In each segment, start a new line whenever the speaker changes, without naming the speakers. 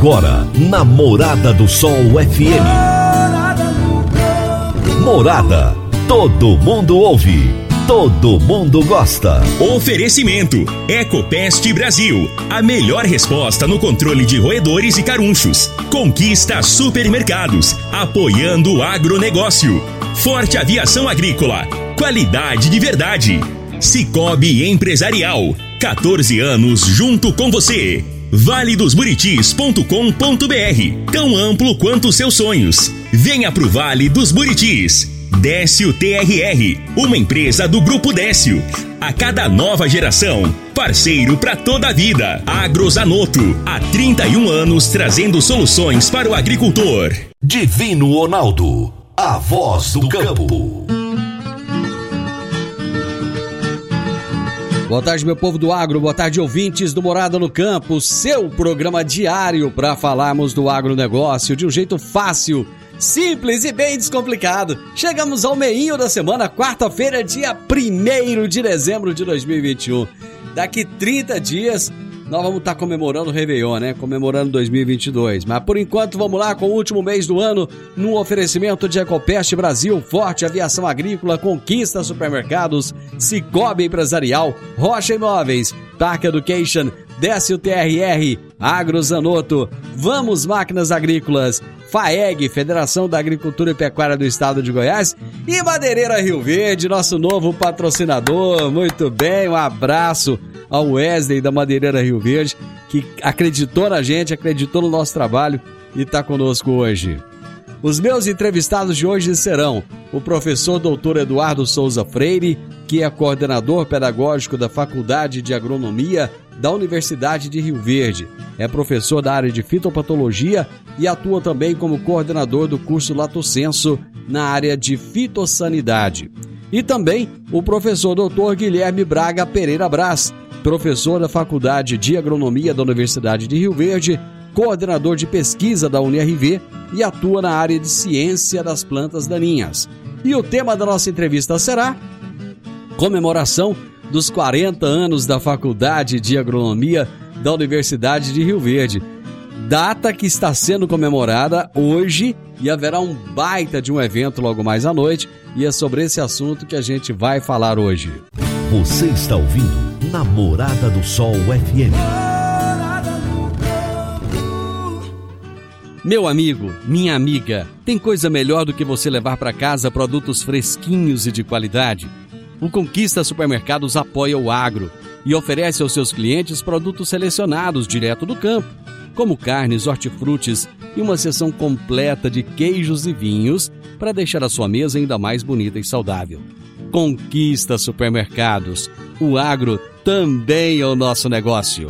Agora, na Morada do Sol FM. Morada. Todo mundo ouve. Todo mundo gosta.
Oferecimento: Ecopest Brasil. A melhor resposta no controle de roedores e carunchos. Conquista supermercados. Apoiando o agronegócio. Forte Aviação Agrícola. Qualidade de verdade. Cicobi Empresarial. 14 anos junto com você. valedosburitis.com.br Tão amplo quanto seus sonhos. Venha pro Vale dos Buritis. Décio TRR, uma empresa do Grupo Décio. A cada nova geração, parceiro para toda a vida. Agrozanoto, há 31 anos trazendo soluções para o agricultor.
Divino Ronaldo, a voz do campo.
Boa tarde, meu povo do agro, boa tarde, ouvintes do Morada no Campo, seu programa diário para falarmos do agronegócio de um jeito fácil, simples e bem descomplicado. Chegamos ao meio da semana, quarta-feira, dia 1 de dezembro de 2021. Daqui 30 dias nós vamos estar comemorando o Réveillon, né? Comemorando 2022. Mas por enquanto, vamos lá com o último mês do ano, no oferecimento de Ecopest Brasil, Forte Aviação Agrícola, Conquista Supermercados, Cicobi Empresarial, Rocha Imóveis, Park Education, Décio TRR, Agrozanoto, Vamos Máquinas Agrícolas, FAEG, Federação da Agricultura e Pecuária do Estado de Goiás, e Madeireira Rio Verde, nosso novo patrocinador. Muito bem, um abraço ao Wesley da Madeireira Rio Verde, que acreditou na gente, acreditou no nosso trabalho e está conosco hoje. Os meus entrevistados de hoje serão o professor doutor Eduardo Souza Freire, que é coordenador pedagógico da Faculdade de Agronomia da Universidade de Rio Verde. É professor da área de fitopatologia e atua também como coordenador do curso Lato Senso na área de fitossanidade. E também o professor doutor Guilherme Braga Pereira Brás, professor da Faculdade de Agronomia da Universidade de Rio Verde, coordenador de pesquisa da UniRV e atua na área de ciência das plantas daninhas. E o tema da nossa entrevista será comemoração dos 40 anos da Faculdade de Agronomia da Universidade de Rio Verde. Data que está sendo comemorada hoje e haverá um baita de um evento logo mais à noite, e é sobre esse assunto que a gente vai falar hoje.
Você está ouvindo Namorada do Sol FM.
Meu amigo, minha amiga, tem coisa melhor do que você levar para casa produtos fresquinhos e de qualidade? O Conquista Supermercados apoia o agro e oferece aos seus clientes produtos selecionados direto do campo, como carnes, hortifrutis e uma seção completa de queijos e vinhos para deixar a sua mesa ainda mais bonita e saudável. Conquista Supermercados. O agro também é o nosso negócio.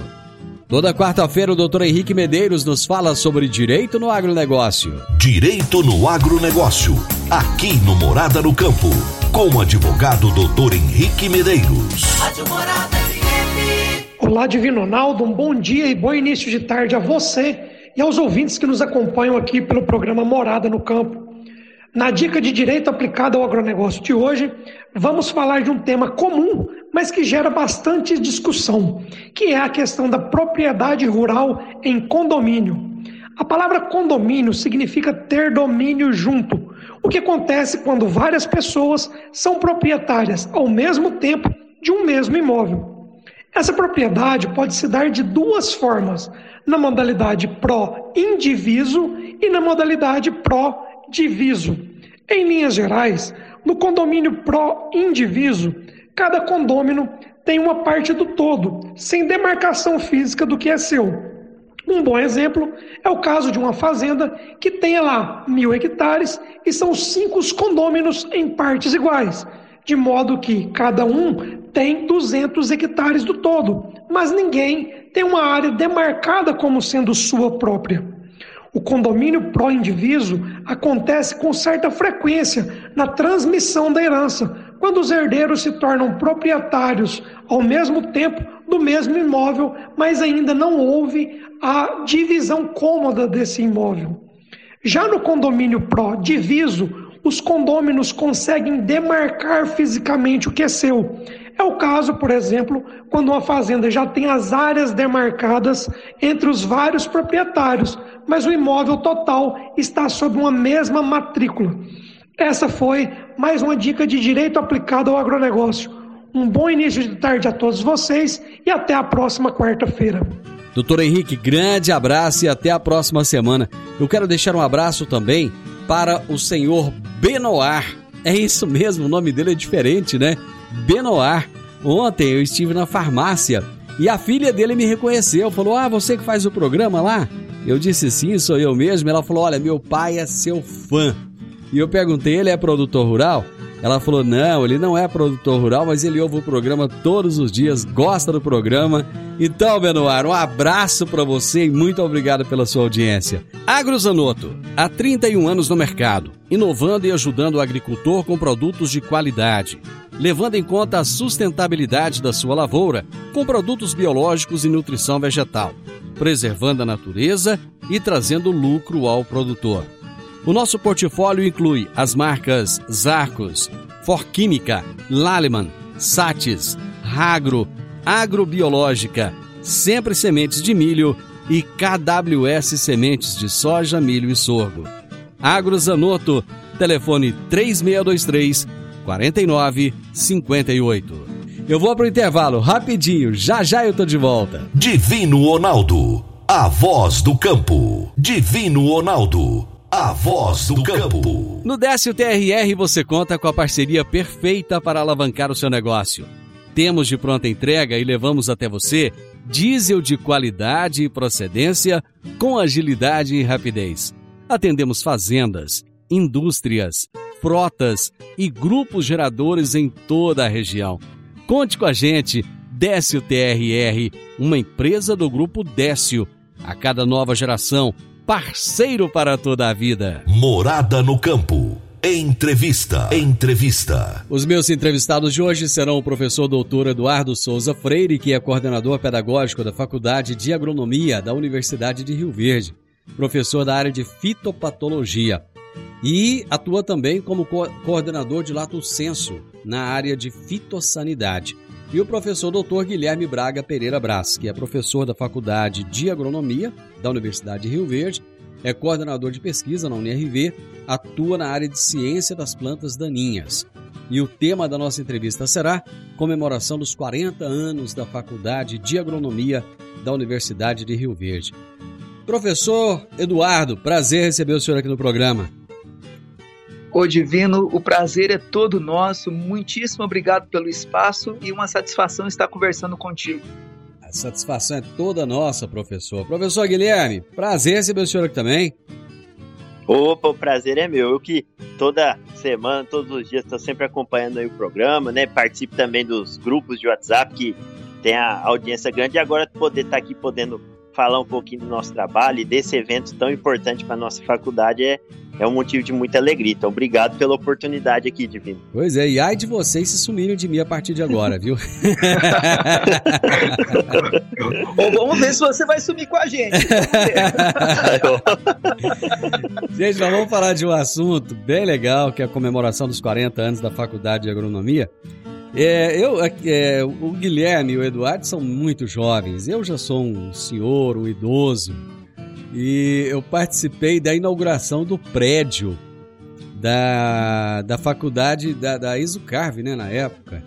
Toda quarta-feira o doutor Henrique Medeiros nos fala sobre direito no agronegócio.
Direito no agronegócio. Aqui no Morada no Campo. Com o advogado doutor Henrique Medeiros.
Olá, Divino Ronaldo. Um bom dia e bom início de tarde a você e aos ouvintes que nos acompanham aqui pelo programa Morada no Campo. Na dica de direito aplicado ao agronegócio de hoje, vamos falar de um tema comum, mas que gera bastante discussão, que é a questão da propriedade rural em condomínio. A palavra condomínio significa ter domínio junto, o que acontece quando várias pessoas são proprietárias ao mesmo tempo de um mesmo imóvel. Essa propriedade pode se dar de duas formas, na modalidade pró-indiviso e na modalidade pró diviso. Em linhas gerais, no condomínio pró-indiviso, cada condômino tem uma parte do todo, sem demarcação física do que é seu. Um bom exemplo é o caso de uma fazenda que tenha lá mil hectares e são cinco condôminos em partes iguais, de modo que cada um tem 200 hectares do todo, mas ninguém tem uma área demarcada como sendo sua própria. O condomínio pró-indiviso acontece com certa frequência na transmissão da herança, quando os herdeiros se tornam proprietários ao mesmo tempo do mesmo imóvel, mas ainda não houve a divisão cômoda desse imóvel. Já no condomínio pró-diviso, os condôminos conseguem demarcar fisicamente o que é seu. É o caso, por exemplo, quando uma fazenda já tem as áreas demarcadas entre os vários proprietários, mas o imóvel total está sob uma mesma matrícula. Essa foi mais uma dica de direito aplicado ao agronegócio. Um bom início de tarde a todos vocês e até a próxima quarta-feira.
Doutor Henrique, grande abraço e até a próxima semana. Eu quero deixar um abraço também para o senhor Benoar. É isso mesmo, o nome dele é diferente, né? Benoar. Ontem eu estive na farmácia e a filha dele me reconheceu, falou: Ah, você que faz o programa lá? Eu disse sim, sou eu mesmo. Ela falou: Olha, meu pai é seu fã. E eu perguntei: ele é produtor rural? Ela falou: não, ele não é produtor rural, mas ele ouve o programa todos os dias, gosta do programa. Então, Benoar, um abraço para você e muito obrigado pela sua audiência. AgroZanoto, há 31 anos no mercado, inovando e ajudando o agricultor com produtos de qualidade, levando em conta a sustentabilidade da sua lavoura com produtos biológicos e nutrição vegetal, preservando a natureza e trazendo lucro ao produtor. O nosso portfólio inclui as marcas Zarcos, Forquímica, Laleman, Satis, Ragro, Agrobiológica, Sempre Sementes de Milho e KWS Sementes de Soja, Milho e Sorgo. Agrozanoto, telefone 3623 4958. Eu vou pro intervalo rapidinho, já já eu tô de volta.
Divino Ronaldo, a voz do campo. Divino Ronaldo a voz do campo.
No Décio TRR você conta com a parceria perfeita para alavancar o seu negócio. Temos de pronta entrega e levamos até você diesel de qualidade e procedência com agilidade e rapidez. Atendemos fazendas, indústrias, frotas e grupos geradores em toda a região. Conte com a gente, Décio TRR, uma empresa do grupo Décio. A cada nova geração, parceiro para toda a vida.
Morada no campo. Entrevista. Entrevista.
Os meus entrevistados de hoje serão o professor doutor Eduardo Souza Freire, que é coordenador pedagógico da Faculdade de Agronomia da Universidade de Rio Verde, professor da área de fitopatologia e atua também como co coordenador de lato senso na área de fitossanidade e o professor Dr. Guilherme Braga Pereira Brás, que é professor da Faculdade de Agronomia da Universidade de Rio Verde, é coordenador de pesquisa na UNRV, atua na área de ciência das plantas daninhas. E o tema da nossa entrevista será comemoração dos 40 anos da Faculdade de Agronomia da Universidade de Rio Verde. Professor Eduardo, prazer receber o senhor aqui no programa.
Ô Divino, o prazer é todo nosso. Muitíssimo obrigado pelo espaço e uma satisfação estar conversando contigo.
A satisfação é toda nossa, professor. Professor Guilherme, prazer receber o senhor aqui também.
Opa, o prazer é meu. Eu que toda semana, todos os dias, estou sempre acompanhando aí o programa, né? Participo também dos grupos de WhatsApp que tem a audiência grande e agora poder estar tá aqui podendo falar um pouquinho do nosso trabalho e desse evento tão importante para a nossa faculdade é, é um motivo de muita alegria. Então, obrigado pela oportunidade aqui, Divino.
Pois é, e ai de vocês se sumirem de mim a partir de agora, viu?
Ou vamos ver se você vai sumir com a gente.
gente, nós vamos falar de um assunto bem legal, que é a comemoração dos 40 anos da Faculdade de Agronomia. É, eu, é, é, o Guilherme e o Eduardo são muito jovens. Eu já sou um senhor, um idoso. E eu participei da inauguração do prédio da, da faculdade da, da Isucarve, né, na época.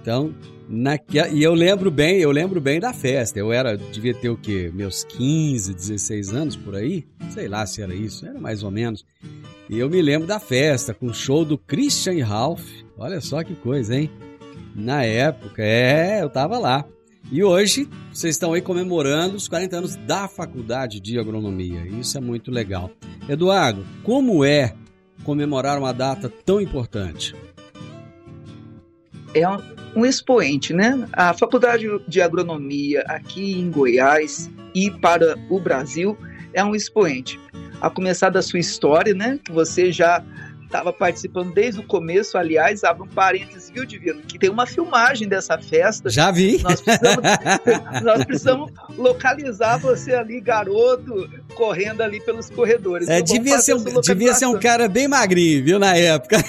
Então, naquela, e eu lembro bem, eu lembro bem da festa. Eu era, devia ter o quê? Meus 15, 16 anos por aí? Sei lá se era isso, era mais ou menos. E eu me lembro da festa com o show do Christian Ralph. Olha só que coisa, hein? Na época, é, eu tava lá. E hoje vocês estão aí comemorando os 40 anos da Faculdade de Agronomia. Isso é muito legal. Eduardo, como é comemorar uma data tão importante?
É um expoente, né? A Faculdade de Agronomia aqui em Goiás e para o Brasil é um expoente. A começar da sua história, né? Que você já estava participando desde o começo, aliás, abre um parênteses, viu, Divino? Que tem uma filmagem dessa festa.
Já vi.
Nós precisamos, nós precisamos localizar você ali, garoto, correndo ali pelos corredores.
É, devia, ser um, devia ser um cara bem magrinho, viu, na época.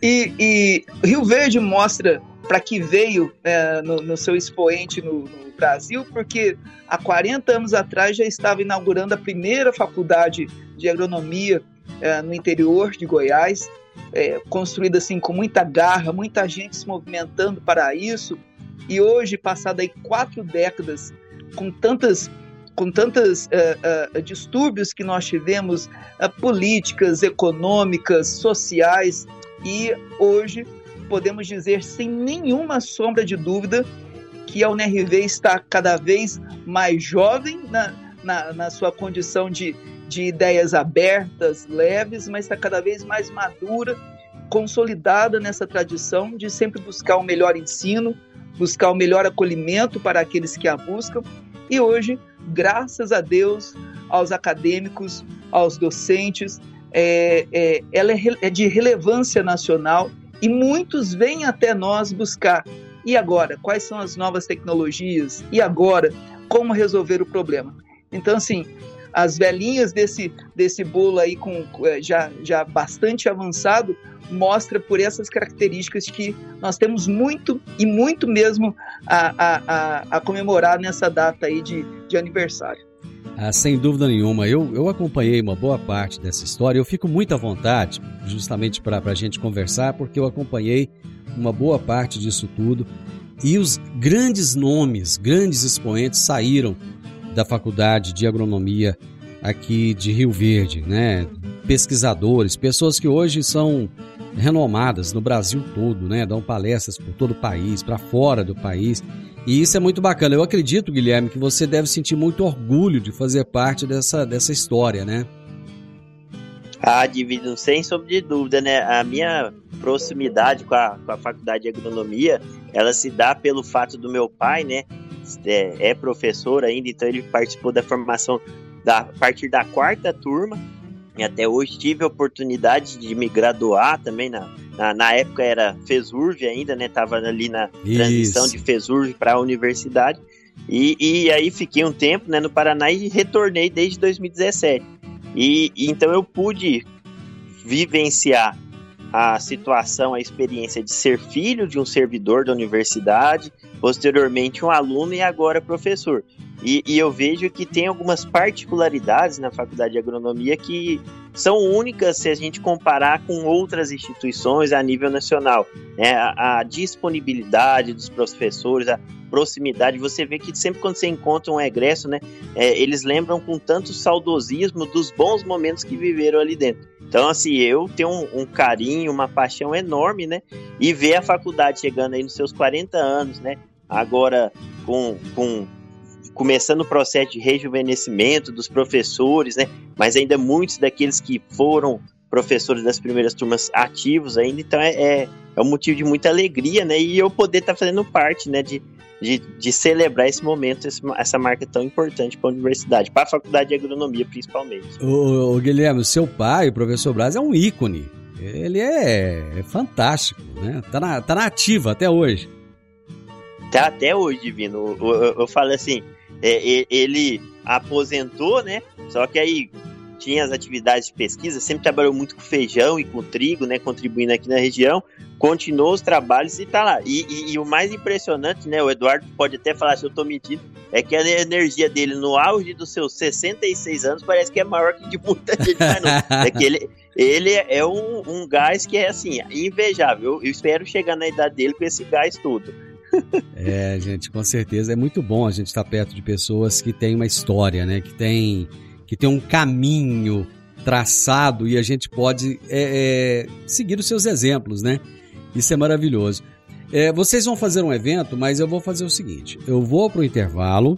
e, e Rio Verde mostra para que veio é, no, no, seu expoente no, no, Brasil, porque há 40 anos atrás já estava inaugurando a primeira faculdade de agronomia é, no interior de Goiás, é, construída assim com muita garra, muita gente se movimentando para isso, e hoje, passada aí quatro décadas, com tantas com tantos uh, uh, distúrbios que nós tivemos, uh, políticas, econômicas, sociais, e hoje podemos dizer sem nenhuma sombra de dúvida que a UNRV está cada vez mais jovem na, na, na sua condição de, de ideias abertas, leves, mas está cada vez mais madura, consolidada nessa tradição de sempre buscar o melhor ensino, buscar o melhor acolhimento para aqueles que a buscam. E hoje, graças a Deus, aos acadêmicos, aos docentes, é, é, ela é, é de relevância nacional e muitos vêm até nós buscar. E agora? Quais são as novas tecnologias? E agora? Como resolver o problema? Então, assim, as velhinhas desse, desse bolo aí com é, já, já bastante avançado mostra por essas características que nós temos muito e muito mesmo a, a, a, a comemorar nessa data aí de, de aniversário.
Ah, sem dúvida nenhuma. Eu, eu acompanhei uma boa parte dessa história. Eu fico muito à vontade, justamente para a gente conversar, porque eu acompanhei uma boa parte disso tudo. E os grandes nomes, grandes expoentes saíram da Faculdade de Agronomia aqui de Rio Verde, né? Pesquisadores, pessoas que hoje são renomadas no Brasil todo, né? Dão palestras por todo o país, para fora do país. E isso é muito bacana. Eu acredito, Guilherme, que você deve sentir muito orgulho de fazer parte dessa, dessa história, né?
Ah, Divino, sem sombra de dúvida, né? A minha proximidade com a, com a faculdade de agronomia, ela se dá pelo fato do meu pai, né? É, é professor ainda, então ele participou da formação da, a partir da quarta turma. E até hoje tive a oportunidade de me graduar também na, na, na época era FESURV ainda, né? Tava ali na Isso. transição de FESURV para a universidade. E, e aí fiquei um tempo né, no Paraná e retornei desde 2017. E, e então eu pude vivenciar a situação, a experiência de ser filho de um servidor da universidade, posteriormente um aluno e agora professor. E, e, eu vejo que tem algumas particularidades na faculdade de agronomia que são únicas se a gente comparar com outras instituições a nível nacional. Né? A, a, disponibilidade dos professores, a proximidade. Você vê que sempre quando você encontra um egresso, né, é, eles lembram com tanto saudosismo dos bons momentos que viveram ali dentro. Então, assim, eu tenho um, um carinho, uma paixão enorme, né? E ver a faculdade chegando aí nos seus 40 anos, né? Agora com, com começando o processo de rejuvenescimento dos professores, né? Mas ainda muitos daqueles que foram professores das primeiras turmas ativos ainda, então é, é, é um motivo de muita alegria, né? E eu poder estar tá fazendo parte, né? De, de, de celebrar esse momento, esse, essa marca tão importante para a universidade, para a faculdade de agronomia principalmente.
O, o Guilherme, seu pai, o professor Braz, é um ícone. Ele é, é fantástico, né? Tá na, tá na ativa até hoje.
Tá até hoje, Divino. Eu, eu, eu falo assim, é, ele aposentou, né? Só que aí tinha as atividades de pesquisa, sempre trabalhou muito com feijão e com trigo, né? Contribuindo aqui na região, continuou os trabalhos e tá lá. E, e, e, o mais impressionante, né? O Eduardo pode até falar se eu tô mentindo, é que a energia dele no auge dos seus 66 anos parece que é maior que de muita gente mais. É que ele, ele é um, um gás que é assim, invejável. Eu, eu espero chegar na idade dele com esse gás todo.
É, gente, com certeza é muito bom a gente estar perto de pessoas que têm uma história, né? Que tem, que tem um caminho traçado e a gente pode é, é, seguir os seus exemplos, né? Isso é maravilhoso. É, vocês vão fazer um evento, mas eu vou fazer o seguinte: eu vou para o intervalo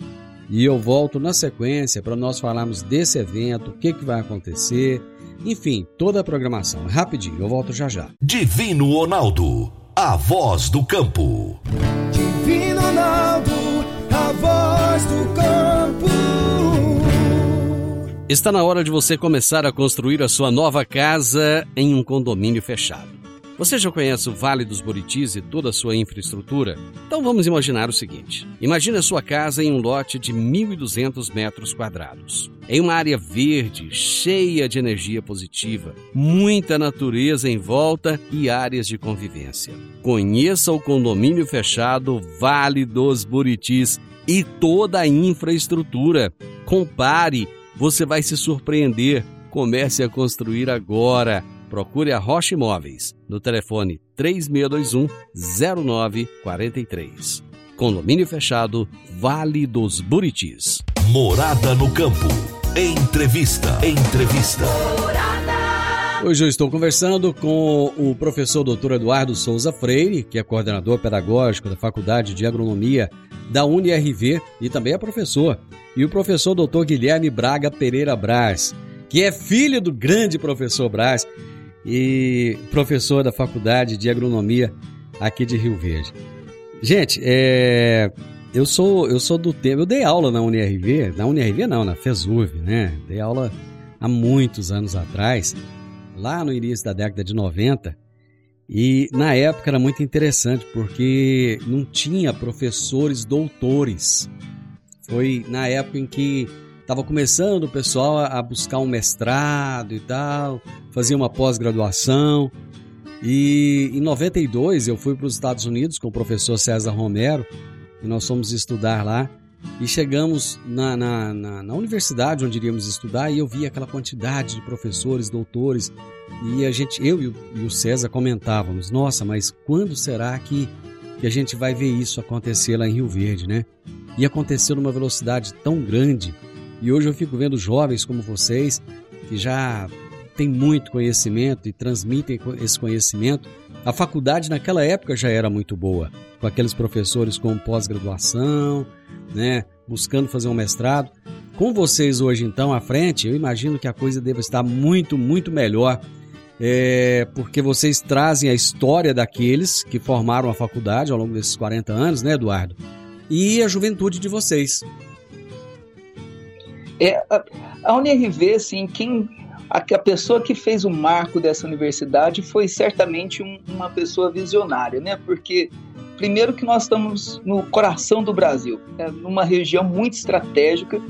e eu volto na sequência para nós falarmos desse evento, o que, que vai acontecer, enfim, toda a programação. Rapidinho, eu volto já já.
Divino Ronaldo, a voz do campo.
Voz do campo.
Está na hora de você começar a construir a sua nova casa em um condomínio fechado. Você já conhece o Vale dos Buritis e toda a sua infraestrutura? Então vamos imaginar o seguinte: imagine a sua casa em um lote de 1.200 metros quadrados, em uma área verde, cheia de energia positiva, muita natureza em volta e áreas de convivência. Conheça o condomínio fechado Vale dos Buritis e toda a infraestrutura. Compare você vai se surpreender. Comece a construir agora. Procure a Rocha Imóveis no telefone 3621 0943. Condomínio fechado, Vale dos Buritis.
Morada no campo. Entrevista. Entrevista.
Hoje eu estou conversando com o professor Dr. Eduardo Souza Freire, que é coordenador pedagógico da Faculdade de Agronomia da UniRV e também é professor e o professor Dr. Guilherme Braga Pereira Braz, que é filho do grande professor Braz e professor da Faculdade de Agronomia aqui de Rio Verde. Gente, é, eu sou eu sou do tempo, eu dei aula na UniRV, na UniRV não, na FESURV, né? Dei aula há muitos anos atrás, lá no início da década de 90, e na época era muito interessante porque não tinha professores doutores. Foi na época em que estava começando o pessoal a buscar um mestrado e tal, fazia uma pós-graduação. E em 92 eu fui para os Estados Unidos com o professor César Romero e nós fomos estudar lá. E chegamos na, na, na, na, universidade onde iríamos estudar e eu vi aquela quantidade de professores, doutores. E a gente, eu e o, e o César comentávamos: nossa, mas quando será que, que a gente vai ver isso acontecer lá em Rio Verde, né? e aconteceu numa velocidade tão grande. E hoje eu fico vendo jovens como vocês que já têm muito conhecimento e transmitem esse conhecimento. A faculdade naquela época já era muito boa, com aqueles professores com pós-graduação, né, buscando fazer um mestrado. Com vocês hoje então à frente, eu imagino que a coisa deva estar muito, muito melhor, é, porque vocês trazem a história daqueles que formaram a faculdade ao longo desses 40 anos, né, Eduardo? e a juventude de vocês.
É, a, UNRV, assim, quem, a, a, pessoa que fez o marco dessa universidade foi certamente um, uma pessoa visionária, né? Porque, primeiro, que nós estamos no coração do Brasil, é, numa região muito estratégica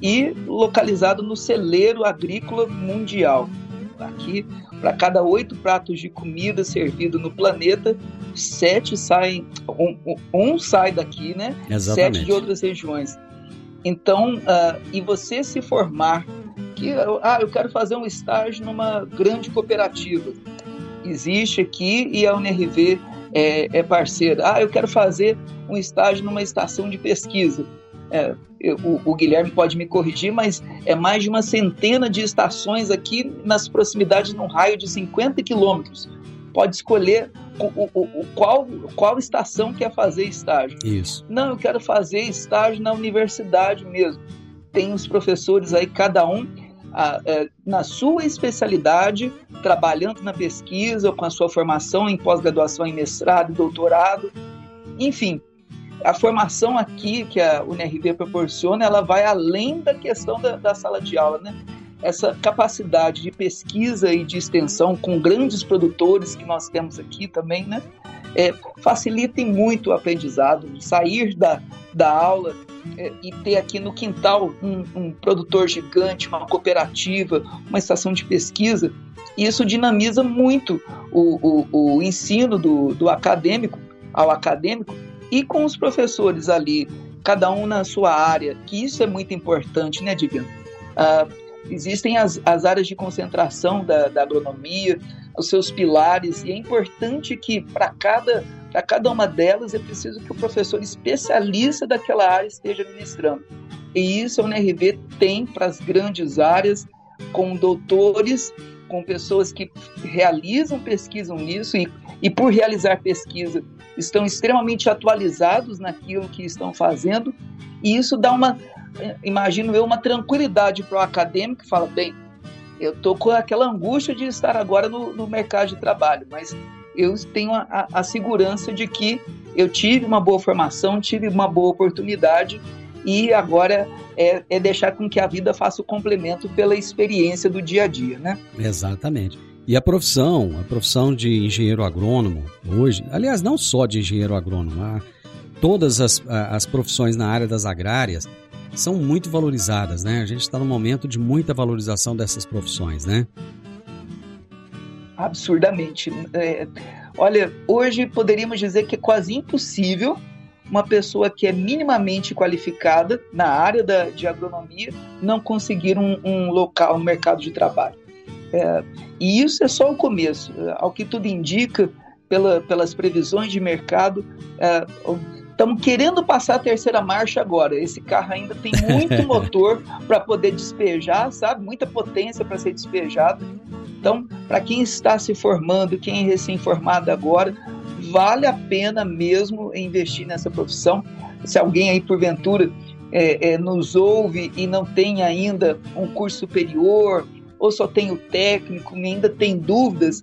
e localizado no celeiro agrícola mundial. Aqui, para cada oito pratos de comida servido no planeta, sete saem, um, um sai daqui, né?
Exatamente.
Sete de outras regiões. Então, uh, e você se formar que ah, eu quero fazer um estágio numa grande cooperativa. Existe aqui e a UNRV é, é parceira. Ah, eu quero fazer um estágio numa estação de pesquisa. É, eu, o, o, Guilherme pode me corrigir, mas é mais de uma centena de estações aqui nas proximidades, num raio de 50 quilômetros. Pode escolher o, o, o, qual, qual estação quer fazer estágio.
Isso.
Não, eu quero fazer estágio na universidade mesmo. Tem os professores aí, cada um a, a, é, na sua especialidade, trabalhando na pesquisa, com a sua formação em pós-graduação, em mestrado doutorado. Enfim, a formação aqui que a UNRV proporciona, ela vai além da questão da, da sala de aula, né? essa capacidade de pesquisa e de extensão com grandes produtores que nós temos aqui também, né? É, facilitem muito o aprendizado, sair da, da aula e ter aqui no quintal um, um, produtor gigante, uma cooperativa, uma estação de pesquisa. Isso dinamiza muito o, o, o ensino do, do acadêmico ao acadêmico e com os professores ali, cada um na sua área, que isso é muito importante, né, Divino? Uh, Existem as, as áreas de concentração da, da agronomia, os seus pilares, e é importante que para cada, cada uma delas é preciso que o professor especialista daquela área esteja ministrando. E isso a UNRV tem para as grandes áreas, com doutores, com pessoas que realizam, pesquisam nisso e, e por realizar pesquisa estão extremamente atualizados naquilo que estão fazendo, e isso dá uma imagino eu, uma tranquilidade para o acadêmico que fala, bem, eu estou com aquela angústia de estar agora no, no mercado de trabalho, mas eu tenho a, a, segurança de que eu tive uma boa formação, tive uma boa oportunidade e agora é, é, deixar com que a vida faça o complemento pela experiência do dia a dia, né?
Exatamente. E a profissão, a profissão de engenheiro agrônomo, hoje, aliás, não só de engenheiro agrônomo, todas as, as profissões na área das agrárias são muito valorizadas, né? A gente está num momento de muita valorização dessas profissões, né?
Absurdamente. É, olha, hoje poderíamos dizer que é quase impossível uma pessoa que é minimamente qualificada na área da, de agronomia não conseguir um, um local, um mercado de trabalho. É, e isso é só o começo. Ao que tudo indica, pela, pelas previsões de mercado, estamos é, querendo passar a terceira marcha agora. Esse carro ainda tem muito motor para poder despejar, sabe? Muita potência para ser despejado. Então, para quem está se formando, quem é recém-formado agora, vale a pena mesmo investir nessa profissão. Se alguém aí, porventura, é, é, nos ouve e não tem ainda um curso superior, ou só tem o técnico e ainda tem dúvidas,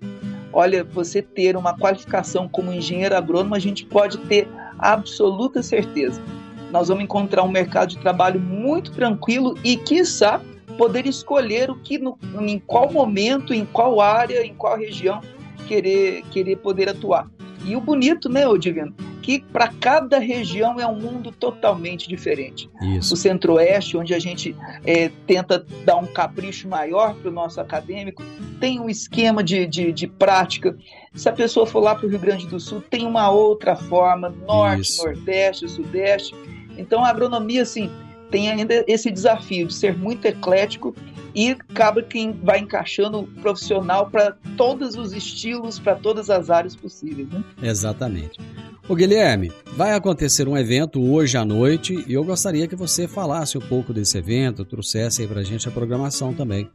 olha, você ter uma qualificação como engenheiro agrônomo, a gente pode ter absoluta certeza. Nós vamos encontrar um mercado de trabalho muito tranquilo e, quiçá, poder escolher o que, no, em qual momento, em qual área, em qual região querer, querer poder atuar. E o bonito, né, ô Divino, que para cada região é um mundo totalmente diferente. Isso. O Centro-Oeste, onde a gente é, tenta dar um capricho maior para o nosso acadêmico, tem um esquema de, de, de, prática. Se a pessoa for lá para o Rio Grande do Sul, tem uma outra forma, Norte, Isso. Nordeste, Sudeste. Então a agronomia, assim, tem ainda esse desafio de ser muito eclético e acaba que vai encaixando o profissional para todos os estilos, para todas as áreas possíveis. Né?
Exatamente. O Guilherme, vai acontecer um evento hoje à noite e eu gostaria que você falasse um pouco desse evento, trouxesse aí para a gente a programação também.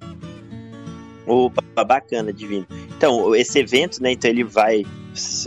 Opa, bacana, Divino. Então, esse evento, né, então ele vai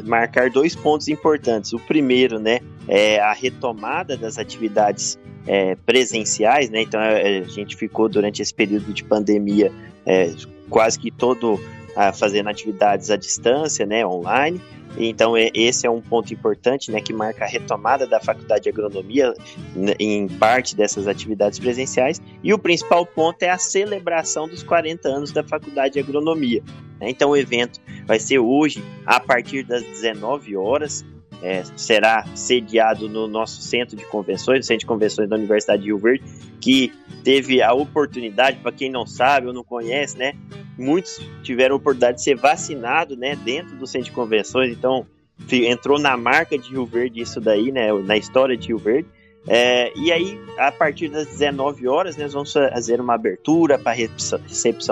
marcar dois pontos importantes. O primeiro, né, é a retomada das atividades é, presenciais, né, então é, a, gente ficou durante esse período de pandemia é, quase que todo a, fazendo atividades à distância, né, online, então, é, esse é um ponto importante, né, que marca a retomada da Faculdade de Agronomia né, em parte dessas atividades presenciais. E o principal ponto é a celebração dos 40 anos da Faculdade de Agronomia. Né? Então, o evento vai ser hoje, a partir das 19 horas. É, será sediado no nosso centro de convenções, no centro de convenções da Universidade de Rio Verde, que teve a oportunidade, para quem não sabe ou não conhece, né, muitos tiveram a oportunidade de ser vacinado, né, dentro do centro de convenções, então entrou na marca de Rio Verde isso daí, né, na história de Rio Verde. É, e aí, a partir das 19 horas, né, nós vamos fazer uma abertura para recepção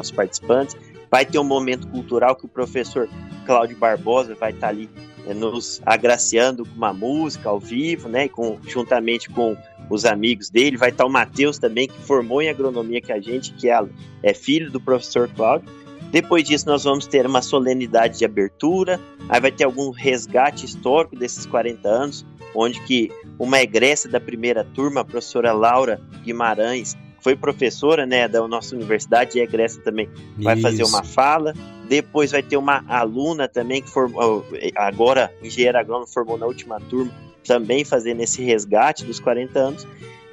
dos participantes. Vai ter um momento cultural que o professor Cláudio Barbosa vai estar ali é, nos agraciando com uma música ao vivo, né, com, juntamente com os amigos dele. Vai estar o Matheus também, que formou em agronomia que a gente, que é, é filho do professor Cláudio. Depois disso, nós vamos ter uma solenidade de abertura, aí vai ter algum resgate histórico desses 40 anos, onde que uma egressa da primeira turma, a professora Laura Guimarães, foi professora né, da nossa universidade e egressa também, vai Isso. fazer uma fala. Depois vai ter uma aluna também que formou, agora engenheira agrônoma, formou na última turma, também fazendo esse resgate dos 40 anos.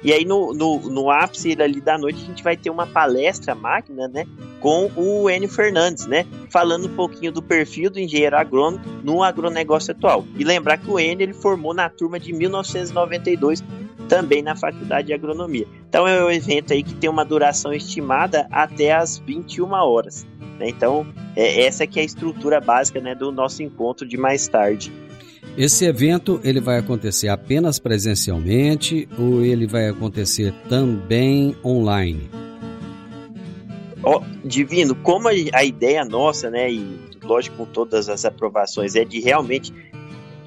E aí no, no, no ápice ali da noite a gente vai ter uma palestra máquina, né, com o Enio Fernandes, né, falando um pouquinho do perfil do engenheiro agrônomo no agronegócio atual. E lembrar que o Enio ele formou na turma de 1992 também na Faculdade de Agronomia. Então é um evento aí que tem uma duração estimada até as 21 horas. Né? Então é, essa que é a estrutura básica né, do nosso encontro de mais tarde.
Esse evento ele vai acontecer apenas presencialmente ou ele vai acontecer também online?
Oh, divino, como a ideia nossa, né, e lógico com todas as aprovações, é de realmente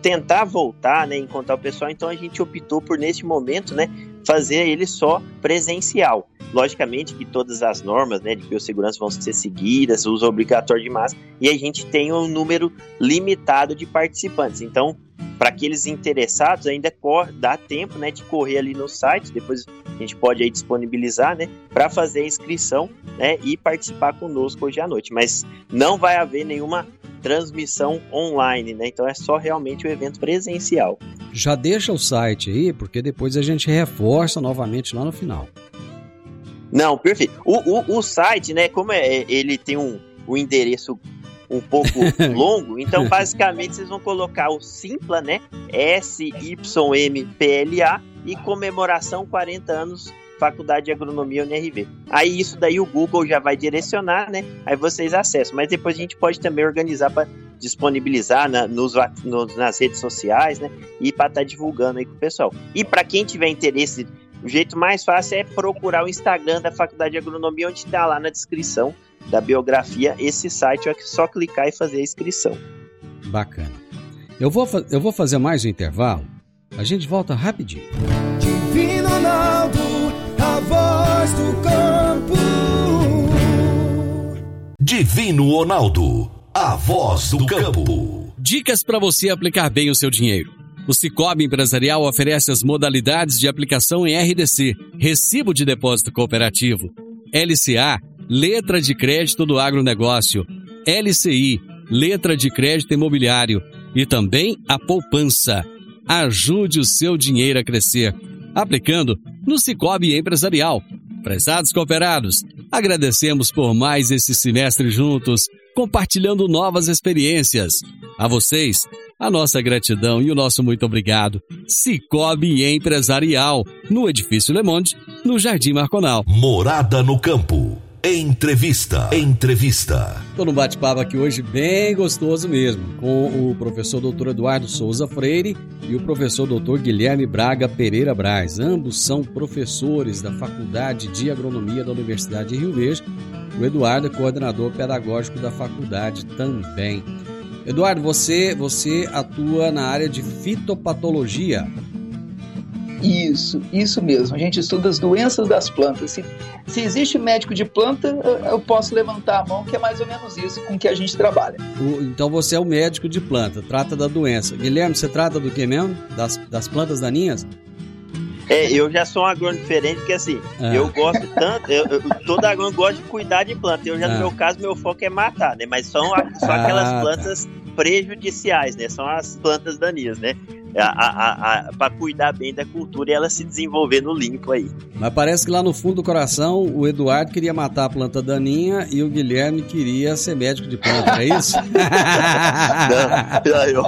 tentar voltar, né, encontrar o pessoal, então a gente optou por neste momento, né, fazer ele só presencial. Logicamente que todas as normas né, de biossegurança vão ser seguidas, uso obrigatório de máscara, e a gente tem um número limitado de participantes. Então, para aqueles interessados, ainda dá tempo né, de correr ali no site, depois a gente pode aí disponibilizar, né, para fazer a inscrição né, e participar conosco hoje à noite. Mas não vai haver nenhuma transmissão online, né? Então é só realmente o evento presencial.
Já deixa o site aí, porque depois a gente reforça novamente lá no final.
Não, perfeito. O, o, o site, né, como é, ele tem um, um endereço um pouco longo, então basicamente vocês vão colocar o Simpla, né, S-Y-M-P-L-A e comemoração 40 anos Faculdade de Agronomia UNRV. Aí isso daí o Google já vai direcionar, né? Aí vocês acessam. Mas depois a gente pode também organizar para disponibilizar na, nos, nos, nas redes sociais, né? E para estar tá divulgando aí com o pessoal. E para quem tiver interesse, o jeito mais fácil é procurar o Instagram da Faculdade de Agronomia, onde está lá na descrição da biografia esse site. É só clicar e fazer a inscrição.
Bacana. Eu vou, eu vou fazer mais um intervalo. A gente volta rapidinho. Divino Ronaldo a voz do campo.
Divino Ronaldo, a voz do campo.
Dicas para você aplicar bem o seu dinheiro. O Cicobi Empresarial oferece as modalidades de aplicação em RDC, Recibo de Depósito Cooperativo, LCA, Letra de Crédito do Agronegócio, LCI, Letra de Crédito Imobiliário e também a poupança. Ajude o seu dinheiro a crescer aplicando no Cicobi Empresarial. Prezados cooperados, agradecemos por mais esse semestre juntos, compartilhando novas experiências. A vocês, a nossa gratidão e o nosso muito obrigado. Cicobi Empresarial, no Edifício Le Monde, no Jardim Marconal.
Morada no Campo. Entrevista. Entrevista.
Estou num bate-papo aqui hoje bem gostoso mesmo, com o professor doutor Eduardo Souza Freire e o professor doutor Guilherme Braga Pereira Braz. Ambos são professores da Faculdade de Agronomia da Universidade de Rio Verde. O Eduardo é coordenador pedagógico da faculdade também. Eduardo, você, você atua na área de fitopatologia.
Isso, isso mesmo. A gente estuda as doenças das plantas. Se, se existe médico de planta, eu posso levantar a mão, que é mais ou menos isso com que a gente trabalha.
O, então você é o médico de planta, trata da doença. Guilherme, você trata do que mesmo? Das, das plantas daninhas?
É, eu já sou um agrônomo diferente, porque assim, ah. eu gosto tanto, eu, eu, todo agrônomo gosta de cuidar de planta. Eu já, ah. no meu caso, meu foco é matar, né? Mas são, ah, aquelas tá. plantas prejudiciais, né? São as plantas daninhas, né? Para cuidar bem da cultura e ela se desenvolver no limpo aí.
Mas parece que lá no fundo do coração o Eduardo queria matar a planta daninha e o Guilherme queria ser médico de planta, é isso?
não, eu.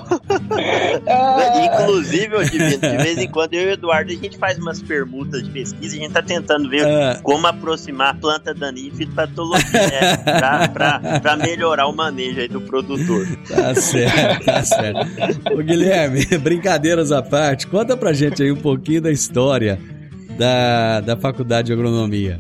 Inclusive, de vez em quando eu e o Eduardo a gente faz umas permutas de pesquisa, a gente tá tentando ver é. como aproximar a planta daninha e fitopatologia, né? pra, pra, pra, melhorar o manejo aí do produtor.
Tá certo, tá certo. Ô Guilherme, brincadeira brincadeiras à parte, conta pra gente aí um pouquinho da história da, da Faculdade de Agronomia.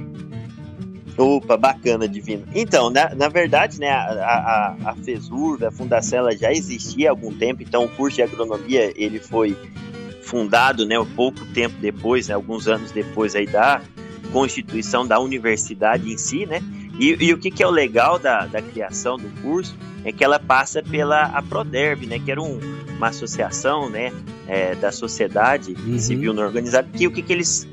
Opa, bacana, Divino. Então, na, na verdade, né, a, a, a FESUR, a Fundação, ela já existia há algum tempo, então o curso de agronomia, ele foi fundado, né, um pouco tempo depois, né, alguns anos depois aí da constituição da universidade em si, né, e, e o que, que é o legal da, da criação do curso é que ela passa pela a Proderv, né, que era um, uma associação, né, é, da sociedade uhum. civil não organizada, que o que, que eles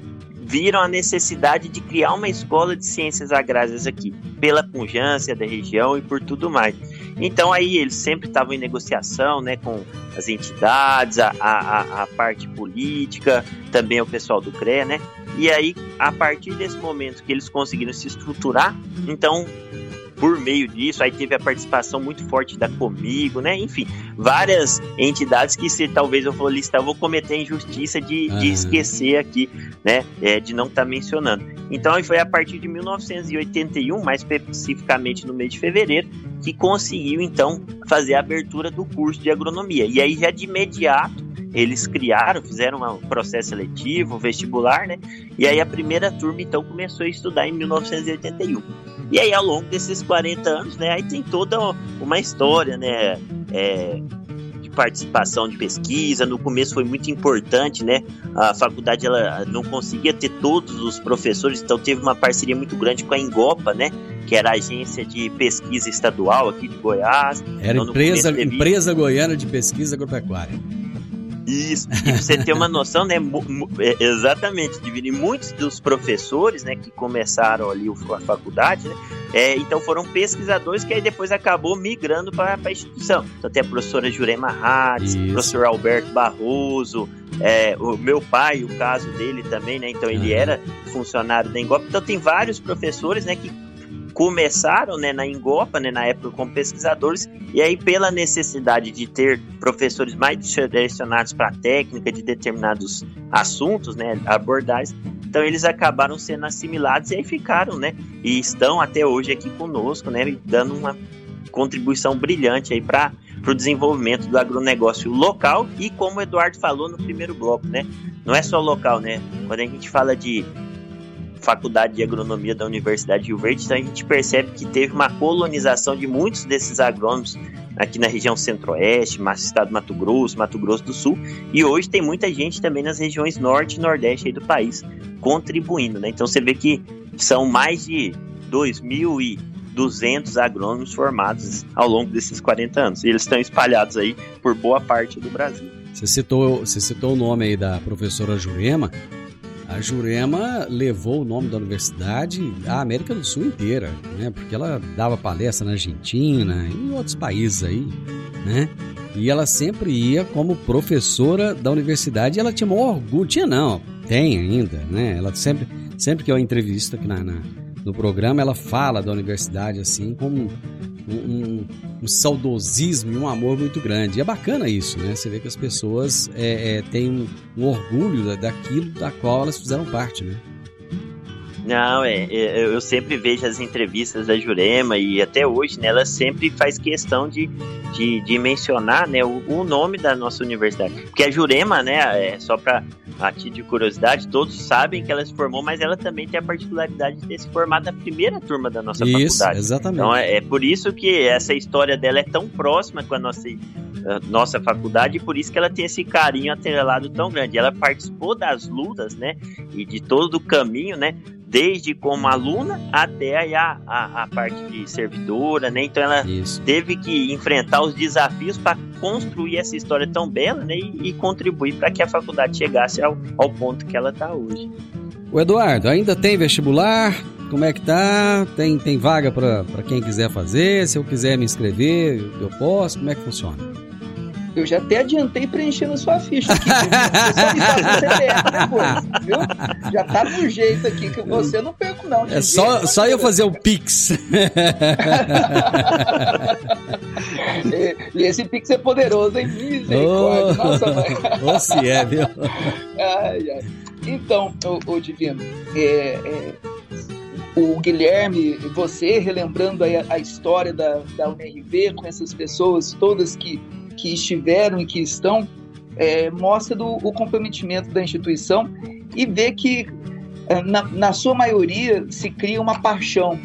viram a necessidade de criar uma escola de ciências agrárias aqui, pela pujança da região e por tudo mais. Então aí eles sempre estavam em negociação né, com as entidades, a, a, a parte política, também o pessoal do CRE, né? E aí, a partir desse momento que eles conseguiram se estruturar, então por meio disso, aí teve a participação muito forte da Comigo, né? Enfim, várias entidades que se talvez eu for listar, eu vou cometer a injustiça de, de esquecer aqui, né? É, de não estar tá mencionando. Então foi a partir de 1981, mais especificamente no mês de fevereiro, que conseguiu então fazer a abertura do curso de agronomia. E aí já de imediato eles criaram, fizeram um processo seletivo, vestibular, né? E aí a primeira turma então começou a estudar em 1981. E aí ao longo desses 40 anos, né, aí tem toda uma história, né, é, de participação de pesquisa. No começo foi muito importante, né? A faculdade ela não conseguia ter todos os professores, então teve uma parceria muito grande com a Engopa, né? que era a agência de pesquisa estadual aqui de Goiás.
Era então, empresa, teve... empresa Goiana de Pesquisa Agropecuária.
Isso, e você ter uma noção, né? É, exatamente, Divino. E muitos dos professores, né, que começaram ali a faculdade, né, É, então foram pesquisadores que aí depois acabou migrando para a instituição. Então tem a professora Jurema Hatz, o professor Alberto Barroso, é, o meu pai, o caso dele também, né? Então ele era funcionário da Engop. Então tem vários professores, né, que começaram né, na Engopa, né, na época como pesquisadores, e aí pela necessidade de ter professores mais direcionados para a técnica de determinados assuntos, né, abordagens, então eles acabaram sendo assimilados e aí ficaram, né, e estão até hoje aqui conosco, né, dando uma contribuição brilhante aí para o desenvolvimento do agronegócio local e como o Eduardo falou no primeiro bloco, né, não é só local, né, quando a gente fala de Faculdade de Agronomia da Universidade de Rio Verde, então a gente percebe que teve uma colonização de muitos desses agrônomos aqui na região centro-oeste, estado do Mato Grosso, Mato Grosso do Sul, e hoje tem muita gente também nas regiões norte e nordeste do país contribuindo, né? Então você vê que são mais de 2.200 agrônomos formados ao longo desses 40 anos, e eles estão espalhados aí por boa parte do Brasil.
Você citou, você citou o nome aí da professora Jurema, a Jurema levou o nome da universidade à América do Sul inteira, né? Porque ela dava palestra na Argentina e em outros países aí, né? E ela sempre ia como professora da universidade e ela tinha um orgulho, tinha não, tem ainda, né? Ela sempre, sempre que eu entrevisto aqui na, na no programa, ela fala da universidade assim como um, um, saudosismo e um amor muito grande. E é bacana isso, né? Você vê que as pessoas é, é, têm um, um orgulho daquilo da qual elas fizeram parte, né?
Não, é, é, eu sempre vejo as entrevistas da Jurema e até hoje, né, ela sempre faz questão de, de, de mencionar, né, o, o, nome da nossa universidade. Porque a Jurema, né, é, só para a título de curiosidade, todos sabem que ela se formou, mas ela também tem a particularidade de ter se formado na primeira turma da nossa
isso,
faculdade.
exatamente.
Então é, é por isso que essa história dela é tão próxima com a nossa nossa faculdade e por isso que ela tem esse carinho atrelado tão grande. Ela participou das lutas, né, e de todo o caminho, né, desde como aluna até a, a, a parte de servidora, né? Então ela Isso. teve que enfrentar os desafios para construir essa história tão bela, né? E, e contribuir para que a faculdade chegasse ao, ao ponto que ela está hoje.
O Eduardo, ainda tem vestibular? Como é que tá? Tem, tem vaga para quem quiser fazer? Se eu quiser me inscrever, eu posso? Como é que funciona?
Eu já até adiantei preenchendo sua ficha aqui. Você o CPF depois, viu? Já tá do jeito aqui que você não perco, não.
É só, só eu fazer o Pix.
e, esse Pix é poderoso, hein? Misericórdia. Oh, Nossa, mãe.
Se é, viu?
Ai, ai. Então, o, o Divino, é, é, o Guilherme, você relembrando a, a história da, da UNRV com essas pessoas todas que que estiveram e que estão, é, mostra do, o comprometimento da instituição e vê que, é, na, na sua maioria, se cria uma paixão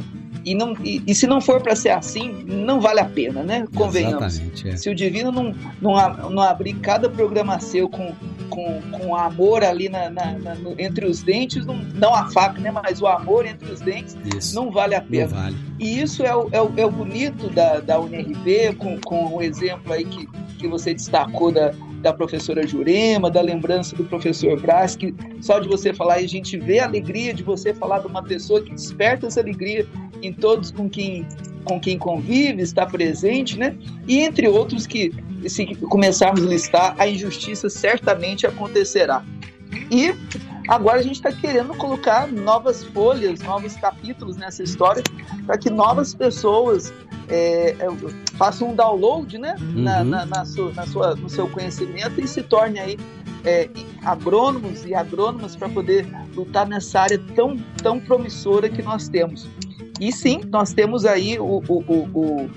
e, não, e, e, se não for para ser assim, não vale a pena, né? Convenhamos. É. Se o Divino não, não, não abrir cada programa seu com, com, com amor ali na, na, na entre os dentes, não, não a faca, né? Mas o amor entre os dentes isso. não vale a pena.
Vale.
E isso é o, é o, é o bonito da, da UNRB, com, com o exemplo aí que, que você destacou da, da professora Jurema, da lembrança do professor Brás, que só de você falar e a gente vê a alegria de você falar de uma pessoa que desperta essa alegria em todos com quem com quem convive, está presente, né? E entre outros que, se começarmos a listar, a injustiça certamente acontecerá. E agora a gente está querendo colocar novas folhas, novos capítulos nessa história, para que novas pessoas é, é, façam um download né, uhum. na, na, na, sua, na, sua, no seu conhecimento e se torne aí é, agrônomos e agrônomas para poder lutar nessa área tão, tão promissora que nós temos. E sim, nós temos aí o, o, o,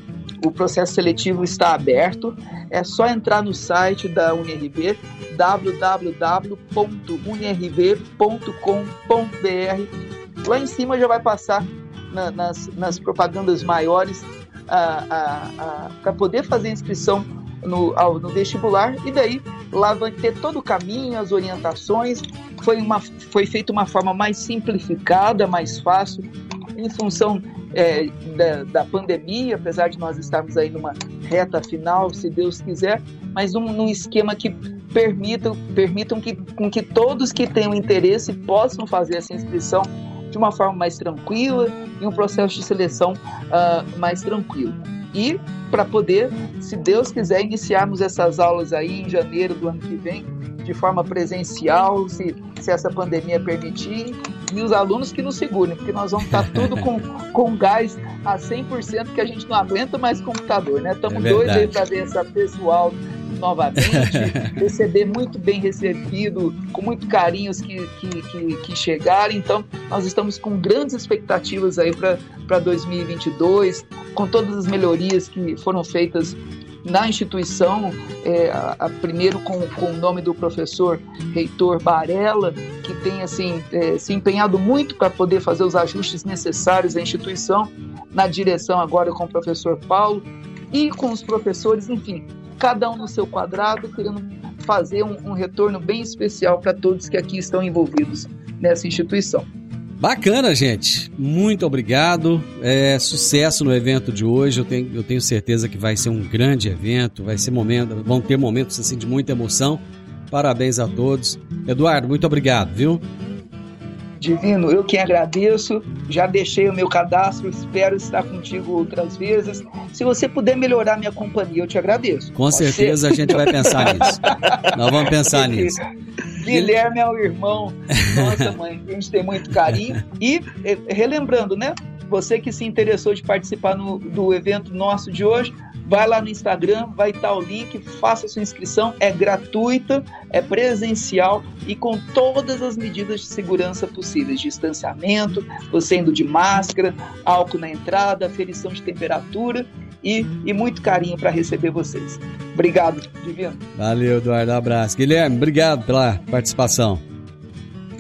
o processo seletivo está aberto. É só entrar no site da UNRV, www.unrv.com.br. Lá em cima já vai passar na, nas, nas propagandas maiores para poder fazer inscrição no, ao, no vestibular e daí lá vai ter todo o caminho, as orientações. Foi, uma, foi feita uma forma mais simplificada, mais fácil, em função é, da, da, pandemia, apesar de nós estarmos aí numa reta final, se Deus quiser, mas num, num esquema que permitam, permitam que, com que todos que tenham interesse possam fazer essa inscrição de uma forma mais tranquila e um processo de seleção uh, mais tranquilo. E para poder, se Deus quiser, iniciarmos essas aulas aí em janeiro do ano que vem, de forma presencial, se, se essa pandemia permitir, e os alunos que nos segurem, porque nós vamos estar tudo com, com gás a 100%, que a gente não aguenta mais computador, né? Estamos é dois aí para ver essa pessoal novamente, receber muito bem recebido, com muito carinho os que, que, que, que chegaram. Então, nós estamos com grandes expectativas aí para 2022, com todas as melhorias que foram feitas na instituição, é, a, a, primeiro com, com o nome do professor reitor Barella, que tem assim é, se empenhado muito para poder fazer os ajustes necessários à instituição, na direção agora com o professor Paulo e com os professores, enfim, cada um no seu quadrado, querendo fazer um, um retorno bem especial para todos que aqui estão envolvidos nessa instituição.
Bacana, gente. Muito obrigado. É, sucesso no evento de hoje. Eu tenho, eu tenho certeza que vai ser um grande evento. Vai ser momento, vão ter momentos assim de muita emoção. Parabéns a todos. Eduardo, muito obrigado, viu?
Divino, eu que agradeço, já deixei o meu cadastro, espero estar contigo outras vezes. Se você puder melhorar minha companhia, eu te agradeço.
Com Pode certeza ser? a gente vai pensar nisso. Nós vamos pensar nisso.
Guilherme é o irmão, nossa mãe, a gente tem muito carinho. E relembrando, né? Você que se interessou de participar no, do evento nosso de hoje, vai lá no Instagram, vai estar o link, faça sua inscrição, é gratuita, é presencial e com todas as medidas de segurança possíveis, distanciamento, você indo de máscara, álcool na entrada, aferição de temperatura e, e muito carinho para receber vocês. Obrigado, Divino.
Valeu, Eduardo, um abraço. Guilherme, obrigado pela participação.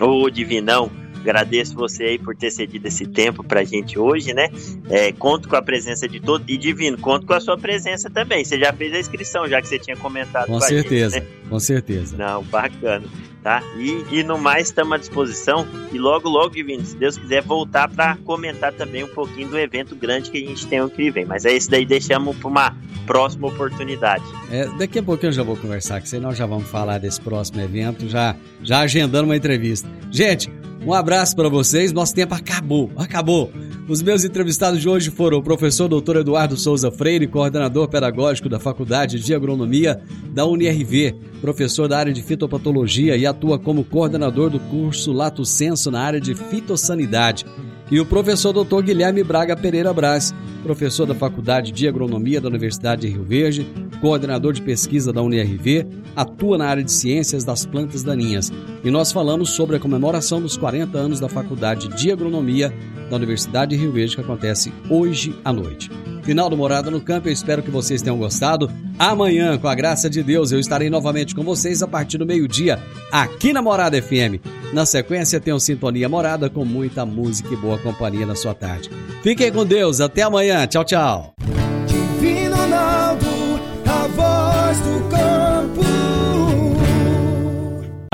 Ô, Divinão, Agradeço você aí por ter cedido esse tempo pra gente hoje, né? É, conto com a presença de todo. E Divino, conto com a sua presença também. Você já fez a inscrição, já que você tinha comentado
com, com certeza, gente, né? Com certeza.
Não, bacana. Tá? E, e no mais, estamos à disposição. E logo, logo, Divino, se Deus quiser, voltar para comentar também um pouquinho do evento grande que a gente tem o que vem. Mas é isso daí, deixamos para uma próxima oportunidade.
É, daqui a pouquinho eu já vou conversar com você, nós já vamos falar desse próximo evento, já, já agendando uma entrevista. Gente, um abraço para vocês. Nosso tempo acabou, acabou. Os meus entrevistados de hoje foram o professor Dr. Eduardo Souza Freire, coordenador pedagógico da Faculdade de Agronomia da UniRV, professor da área de fitopatologia e atua como coordenador do curso Lato Senso na área de fitossanidade e o professor Dr. Guilherme Braga Pereira Braz, professor da Faculdade de Agronomia da Universidade de Rio Verde, coordenador de pesquisa da UniRV, atua na área de ciências das plantas daninhas. E nós falamos sobre a comemoração dos 40 anos da Faculdade de Agronomia da Universidade de Rio Verde, que acontece hoje à noite. Final do Morada no Campo, eu espero que vocês tenham gostado. Amanhã, com a graça de Deus, eu estarei novamente com vocês a partir do meio-dia, aqui na Morada FM. Na sequência, tem um Sintonia Morada com muita música e boa companhia na sua tarde. Fiquem com Deus, até amanhã. Tchau, tchau.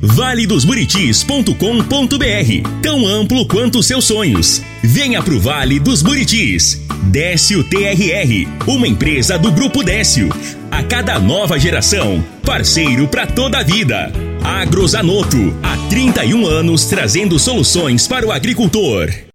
valedosburitis.com.br Tão amplo quanto seus sonhos. Venha pro Vale dos Buritis. Décio TRR, uma empresa do Grupo Décio. A cada nova geração, parceiro para toda a vida. Agrozanoto, há 31 anos trazendo soluções para o agricultor.